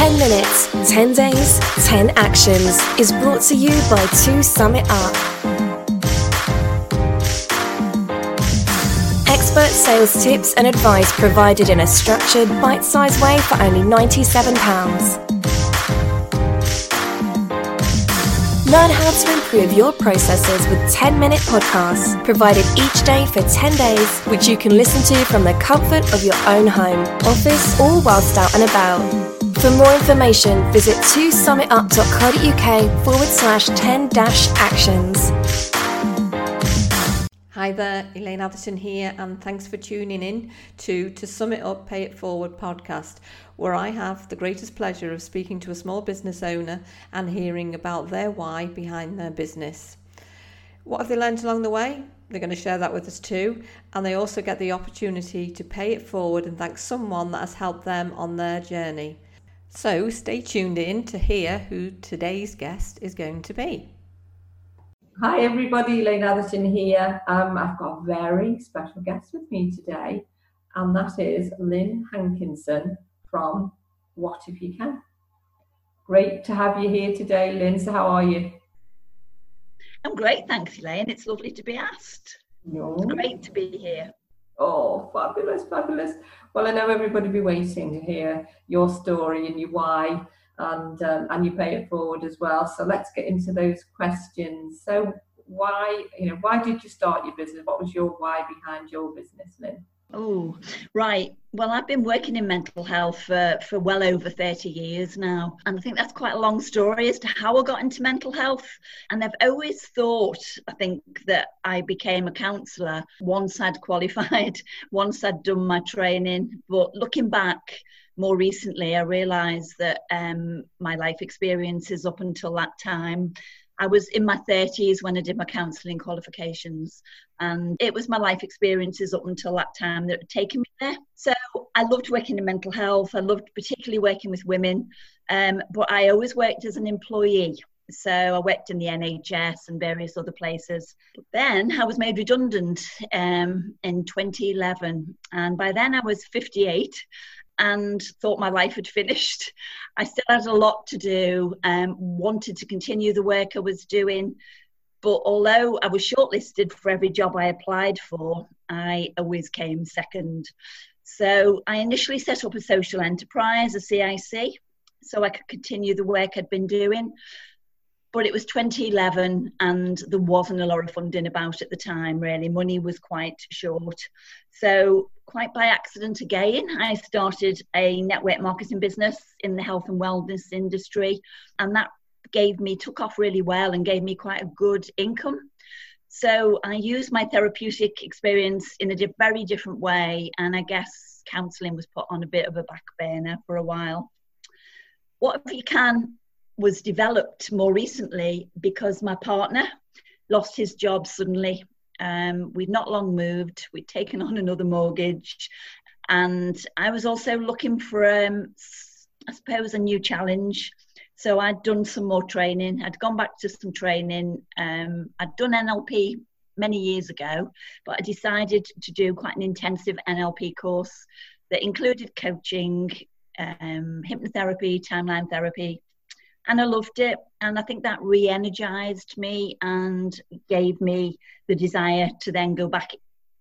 10 minutes, 10 days, 10 actions is brought to you by 2 Summit Up. Expert sales tips and advice provided in a structured, bite sized way for only £97. Learn how to improve your processes with 10 minute podcasts provided each day for 10 days, which you can listen to from the comfort of your own home, office, or whilst out and about. For more information, visit 2summitup.co.uk forward slash 10 dash actions. Hi there, Elaine Atherton here, and thanks for tuning in to To Sum It Up, Pay It Forward podcast, where I have the greatest pleasure of speaking to a small business owner and hearing about their why behind their business. What have they learned along the way? They're going to share that with us too, and they also get the opportunity to pay it forward and thank someone that has helped them on their journey. So stay tuned in to hear who today's guest is going to be. Hi everybody, Elaine Atherton here. Um, I've got a very special guest with me today, and that is Lynn Hankinson from What If You Can. Great to have you here today, Lynn. So how are you? I'm great, thanks, Elaine. It's lovely to be asked. No. It's great to be here. Oh, fabulous, fabulous. Well, I know everybody will be waiting to hear your story and your why and um, and you pay it forward as well. So let's get into those questions. So why you know why did you start your business? What was your why behind your business, Lynn? Oh, right. Well, I've been working in mental health for, for well over 30 years now. And I think that's quite a long story as to how I got into mental health. And I've always thought, I think, that I became a counsellor once I'd qualified, once I'd done my training. But looking back, more recently, I realised that um, my life experiences up until that time, I was in my 30s when I did my counselling qualifications, and it was my life experiences up until that time that had taken me there. So I loved working in mental health. I loved particularly working with women, um, but I always worked as an employee. So I worked in the NHS and various other places. But then I was made redundant um, in 2011, and by then I was 58 and thought my life had finished. I still had a lot to do, um, wanted to continue the work I was doing. But although I was shortlisted for every job I applied for, I always came second. So I initially set up a social enterprise, a CIC, so I could continue the work I'd been doing but it was 2011 and there wasn't a lot of funding about at the time really. Money was quite short. So quite by accident again i started a network marketing business in the health and wellness industry and that gave me took off really well and gave me quite a good income. So i used my therapeutic experience in a very different way and i guess counselling was put on a bit of a back burner for a while. What if you can was developed more recently because my partner lost his job suddenly. Um, we'd not long moved, we'd taken on another mortgage, and I was also looking for, um, I suppose, a new challenge. So I'd done some more training. I'd gone back to some training. Um, I'd done NLP many years ago, but I decided to do quite an intensive NLP course that included coaching, um, hypnotherapy, timeline therapy, and I loved it. And I think that re energized me and gave me the desire to then go back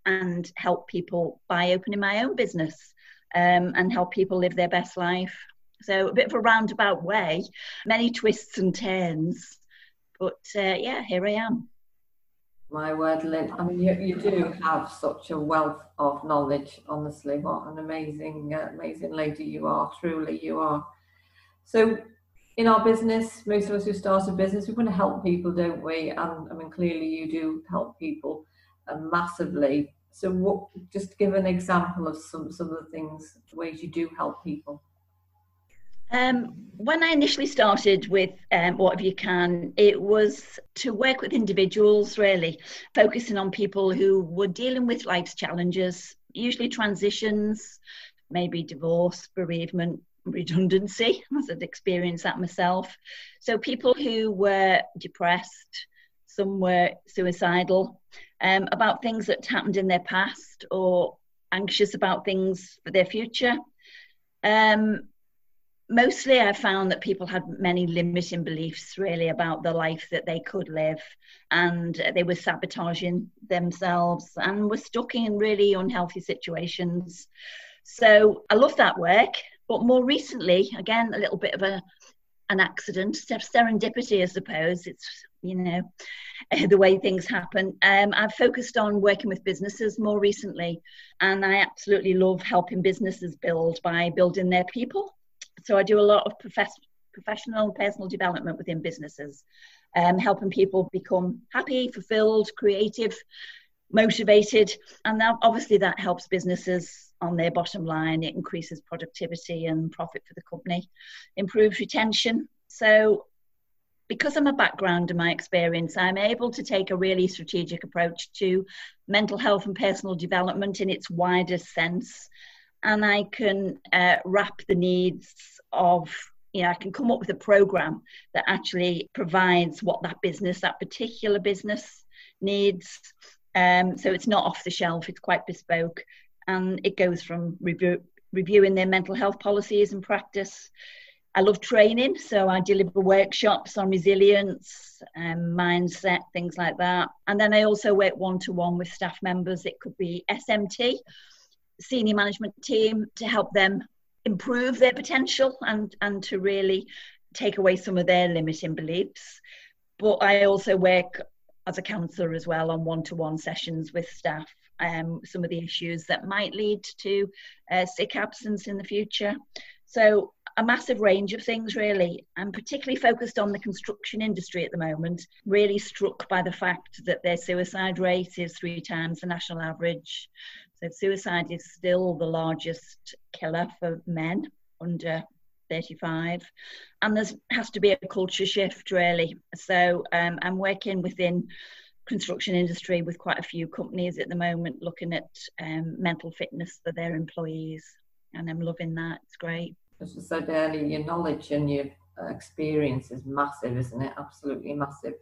and help people by opening my own business um, and help people live their best life. So, a bit of a roundabout way, many twists and turns. But uh, yeah, here I am. My word, Lynn. I mean, you, you do have such a wealth of knowledge, honestly. What an amazing, uh, amazing lady you are. Truly, you are. So, in our business, most of us who start a business, we want to help people, don't we? And I mean, clearly you do help people uh, massively. So, what, just give an example of some some of the things, ways you do help people. Um, when I initially started with um, What If You Can, it was to work with individuals, really, focusing on people who were dealing with life's challenges, usually transitions, maybe divorce, bereavement, redundancy, as I'd experienced that myself. So people who were depressed, some were suicidal, um, about things that happened in their past or anxious about things for their future. Um, mostly I found that people had many limiting beliefs really about the life that they could live and they were sabotaging themselves and were stuck in really unhealthy situations. So I love that work. But more recently, again, a little bit of a an accident, serendipity, I suppose. It's you know the way things happen. Um, I've focused on working with businesses more recently, and I absolutely love helping businesses build by building their people. So I do a lot of profess- professional personal development within businesses, um, helping people become happy, fulfilled, creative, motivated, and that, obviously that helps businesses on their bottom line. It increases productivity and profit for the company, improves retention. So because of my background and my experience, I'm able to take a really strategic approach to mental health and personal development in its widest sense. And I can uh, wrap the needs of, you know, I can come up with a program that actually provides what that business, that particular business needs. Um, so it's not off the shelf, it's quite bespoke. And it goes from review, reviewing their mental health policies and practice I love training, so I deliver workshops on resilience, um, mindset, things like that. And then I also work one to one with staff members. It could be SMT, senior management team, to help them improve their potential and, and to really take away some of their limiting beliefs. But I also work as a counsellor as well on one to one sessions with staff. Um, some of the issues that might lead to uh, sick absence in the future. So a massive range of things really. I'm particularly focused on the construction industry at the moment. Really struck by the fact that their suicide rate is three times the national average. So suicide is still the largest killer for men under 35 and there has to be a culture shift really. So um, i'm working within construction industry with quite a few companies at the moment looking at um, mental fitness for their employees and i'm loving that it's great as I said earlier, your knowledge and your experience is massive, isn't it? Absolutely massive.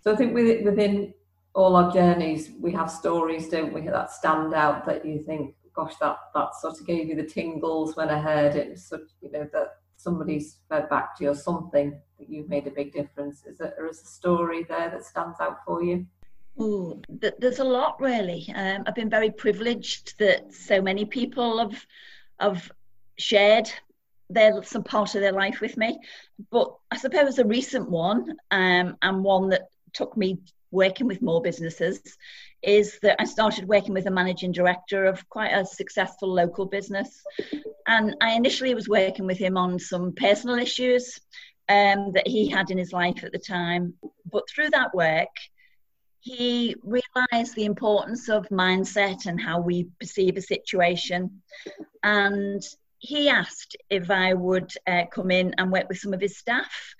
So I think within all our journeys, we have stories, don't we, that stand out that you think, gosh, that that sort of gave you the tingles when I heard it. Such, you know, that somebody's fed back to you or something that you've made a big difference. Is there is a story there that stands out for you? Ooh, there's a lot really. Um, I've been very privileged that so many people have have shared their some part of their life with me. But I suppose a recent one, um, and one that took me working with more businesses, is that I started working with a managing director of quite a successful local business, and I initially was working with him on some personal issues um, that he had in his life at the time. But through that work, he realized the importance of mindset and how we perceive a situation and he asked if I would uh, come in and work with some of his staff.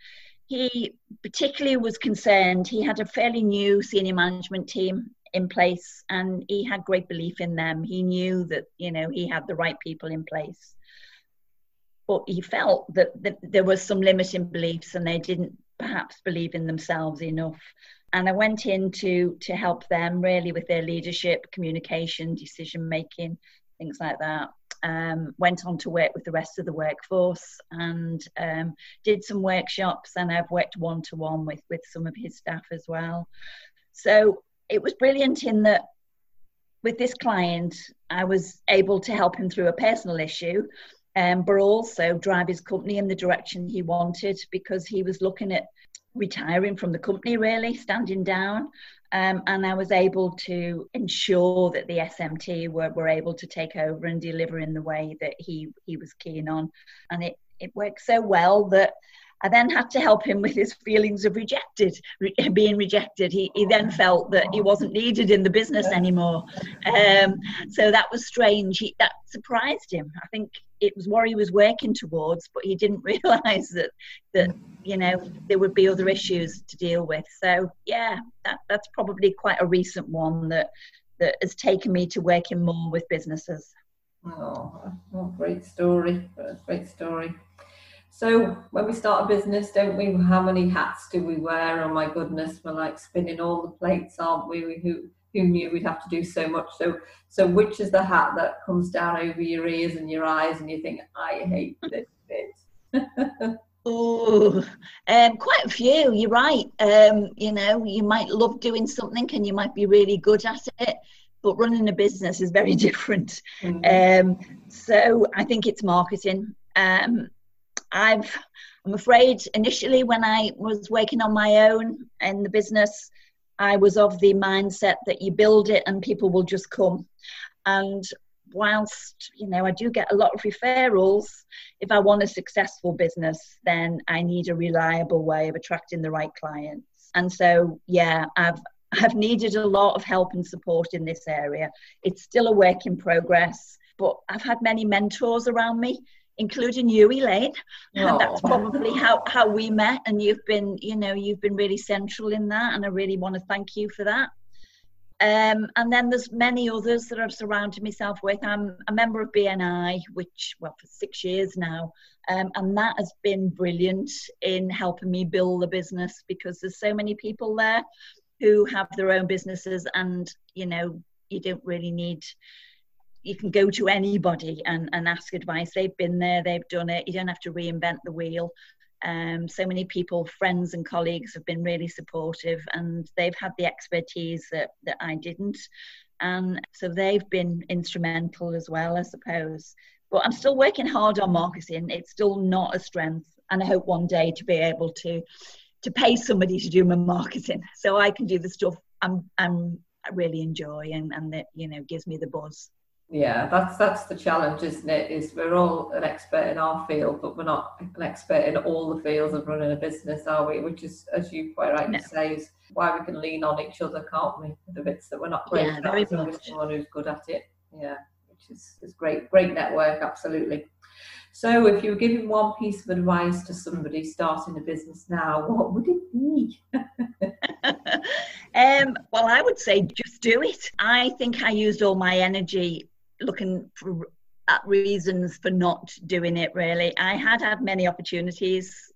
He particularly was concerned, he had a fairly new senior management team in place and he had great belief in them. He knew that, you know, he had the right people in place. But he felt that, that there was some limiting beliefs and they didn't perhaps believe in themselves enough. And I went in to, to help them really with their leadership, communication, decision making, things like that um, went on to work with the rest of the workforce and um, did some workshops and I've worked one to one with with some of his staff as well. So it was brilliant in that with this client I was able to help him through a personal issue um, but also drive his company in the direction he wanted because he was looking at retiring from the company really standing down um, and I was able to ensure that the SMT were, were able to take over and deliver in the way that he, he was keen on. And it, it worked so well that I then had to help him with his feelings of rejected, re- being rejected. He, he then felt that he wasn't needed in the business anymore. Um, so that was strange. He, that surprised him. I think it was what he was working towards, but he didn't realise that that you know there would be other issues to deal with. So yeah, that, that's probably quite a recent one that that has taken me to working more with businesses. Oh, great story! Great story. So when we start a business, don't we? How many hats do we wear? Oh my goodness, we're like spinning all the plates, aren't we? Who who knew we'd have to do so much? So so which is the hat that comes down over your ears and your eyes, and you think, I hate this bit. Oh, um, quite a few. You're right. Um, you know, you might love doing something and you might be really good at it, but running a business is very different. Mm-hmm. Um, so I think it's marketing. Um, I've, I'm afraid, initially when I was working on my own in the business, I was of the mindset that you build it and people will just come. And whilst you know I do get a lot of referrals, if I want a successful business, then I need a reliable way of attracting the right clients. And so, yeah, I've I've needed a lot of help and support in this area. It's still a work in progress, but I've had many mentors around me, including you, Elaine. Oh. And that's probably how, how we met. And you've been, you know, you've been really central in that. And I really want to thank you for that. Um, and then there's many others that I've surrounded myself with. I'm a member of BNI, which, well, for six years now. Um, and that has been brilliant in helping me build the business because there's so many people there who have their own businesses and, you know, you don't really need you can go to anybody and, and ask advice. They've been there, they've done it. You don't have to reinvent the wheel. Um, so many people, friends and colleagues, have been really supportive, and they've had the expertise that that I didn't, and so they've been instrumental as well, I suppose. But I'm still working hard on marketing. It's still not a strength, and I hope one day to be able to to pay somebody to do my marketing, so I can do the stuff I'm I'm I really enjoy and and that you know gives me the buzz yeah that's that's the challenge isn't it? Is we're all an expert in our field but we're not an expert in all the fields of running a business are we? Which is as you quite rightly no. say is why we can lean on each other can't we? The bits that we're not great yeah, at someone who's good at it. Yeah which is, is great great network absolutely. So if you were giving one piece of advice to somebody starting a business now what would it be? Um, well i would say just do it. I think i used all my energy looking for, at reasons for not doing it really. I had had many opportunities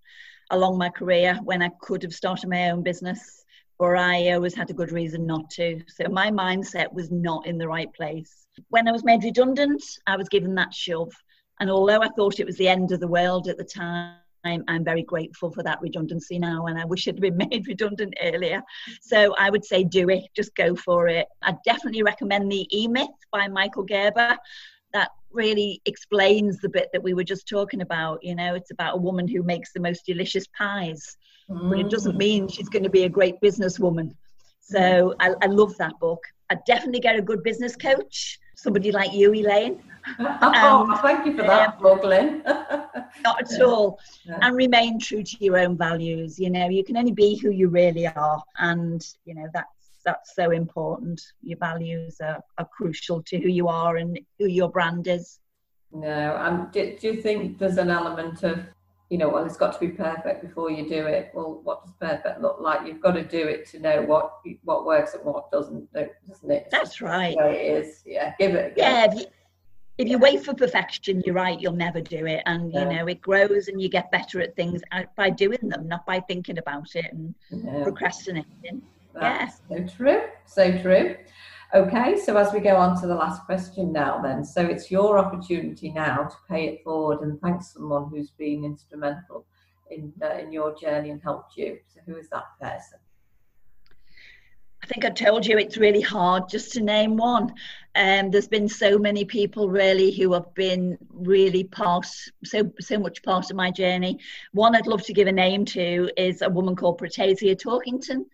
along my career when i could have started my own business or i always had a good reason not to. So my mindset was not in the right place. When i was made redundant i was given that shove. And although i thought it was the end of the world at the time I'm, I'm very grateful for that redundancy now, and I wish it had been made redundant earlier. So I would say do it, just go for it. I definitely recommend the E Myth by Michael Gerber. That really explains the bit that we were just talking about. You know, it's about a woman who makes the most delicious pies, mm. but it doesn't mm. mean she's going to be a great businesswoman. So I, I love that book. I definitely get a good business coach, somebody like you, Elaine. oh, thank you for that, um, not at all. Yeah. And remain true to your own values. You know, you can only be who you really are, and you know that's that's so important. Your values are, are crucial to who you are and who your brand is. No, and do, do you think there's an element of you know, well, it's got to be perfect before you do it. Well, what does perfect look like? You've got to do it to know what what works and what doesn't, doesn't it? That's right. it is. Yeah, give it. Yeah, if you, if you wait for perfection, you're right. You'll never do it, and you know it grows, and you get better at things uh, by doing them, not by thinking about it and yeah. procrastinating. That's yeah. so true. So true. Okay, so as we go on to the last question now, then, so it's your opportunity now to pay it forward and thank someone who's been instrumental in uh, in your journey and helped you. So, who is that person? I think I told you it's really hard just to name one. Um, there's been so many people really who have been really part, so so much part of my journey. One I'd love to give a name to is a woman called Protasia Torkington.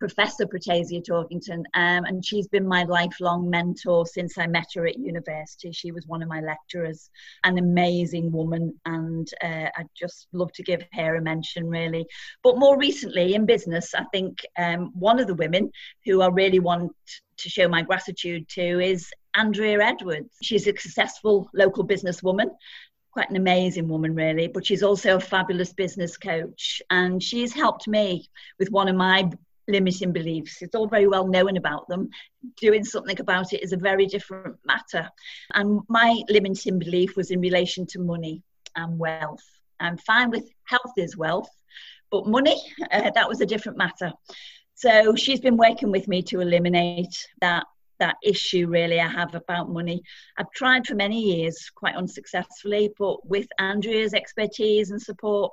Professor Protasia Torkington, um, and she's been my lifelong mentor since I met her at university. She was one of my lecturers, an amazing woman, and uh, I'd just love to give her a mention, really. But more recently in business, I think um, one of the women who I really want to show my gratitude to is Andrea Edwards. She's a successful local businesswoman quite an amazing woman, really, but she's also a fabulous business coach. And she's helped me with one of my limiting beliefs. It's all very well known about them. Doing something about it is a very different matter. And my limiting belief was in relation to money and wealth. I'm fine with health is wealth, but money, uh, that was a different matter. So she's been working with me to eliminate that that issue really I have about money. I've tried for many years, quite unsuccessfully, but with Andrea's expertise and support,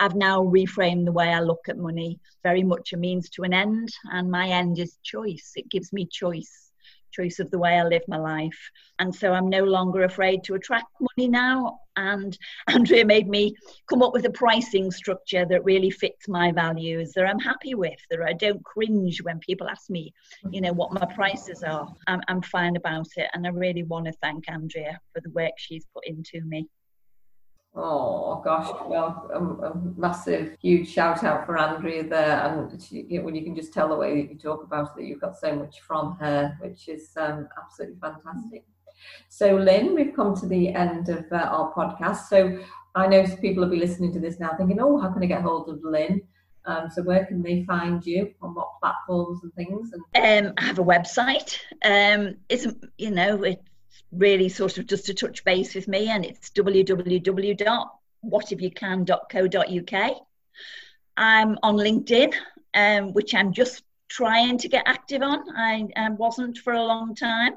I've now reframed the way I look at money. Very much a means to an end, and my end is choice. It gives me choice choice of the way I live my life. And so I'm no longer afraid to attract money now. And Andrea made me come up with a pricing structure that really fits my values, that I'm happy with, that I don't cringe when people ask me, you know, what my prices are. I'm, I'm fine about it. And I really want to thank Andrea for the work she's put into me. Oh gosh, well, a, a, massive, huge shout out for Andrea there, and she, you know, you can just tell the way that you talk about it, that you've got so much from her, which is um, absolutely fantastic. So, Lynn, we've come to the end of uh, our podcast. So, I know people will be listening to this now, thinking, "Oh, how can I get hold of Lynn?" Um, so, where can they find you? On what platforms and things? And um, I have a website. Um, it's you know it really sort of just a touch base with me, and it's www.whatifyoucan.co.uk. I'm on LinkedIn, um, which I'm just trying to get active on. I, I wasn't for a long time,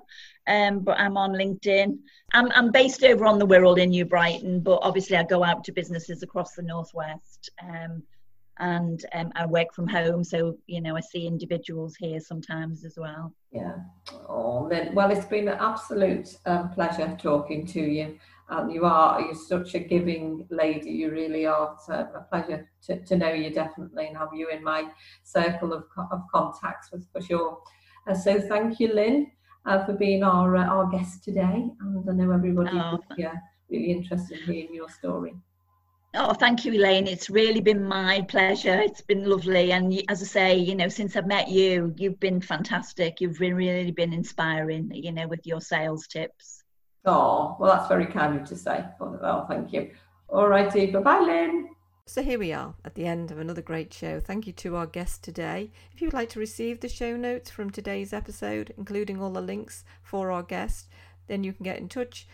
um, but I'm on LinkedIn. I'm, I'm based over on the Wirral in New Brighton, but obviously I go out to businesses across the Northwest. Um, and um, I work from home, so you know I see individuals here sometimes as well. Yeah. Oh, well, it's been an absolute um, pleasure talking to you. And you are you're such a giving lady. You really are. It's a, pleasure to, to know you definitely and have you in my circle of, of contacts for, for sure. Uh, so thank you, Lynn, uh, for being our uh, our guest today. And I know everybody oh. yeah, really interested in hearing your story. Oh, thank you, Elaine. It's really been my pleasure. It's been lovely. And as I say, you know, since I've met you, you've been fantastic. You've been, really been inspiring, you know, with your sales tips. Oh, well, that's very kind of you to say. Well, thank you. All righty. Bye bye, Lynn. So here we are at the end of another great show. Thank you to our guest today. If you'd like to receive the show notes from today's episode, including all the links for our guest, then you can get in touch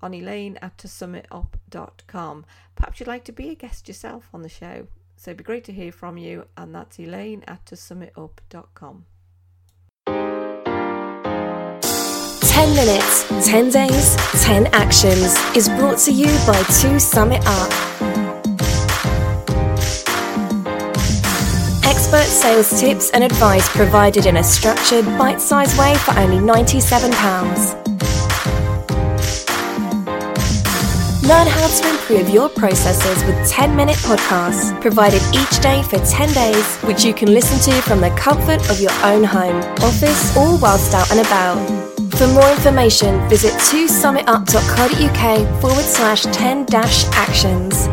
on elaine at tosummitup.com. Perhaps you'd like to be a guest yourself on the show. So it'd be great to hear from you, and that's elaine at tosummitup.com. 10 minutes, 10 days, 10 actions is brought to you by 2 Summit Up. Sales tips and advice provided in a structured, bite sized way for only £97. Learn how to improve your processes with 10 minute podcasts provided each day for 10 days, which you can listen to from the comfort of your own home, office, or whilst out and about. For more information, visit 2summitup.co.uk forward slash 10 dash actions.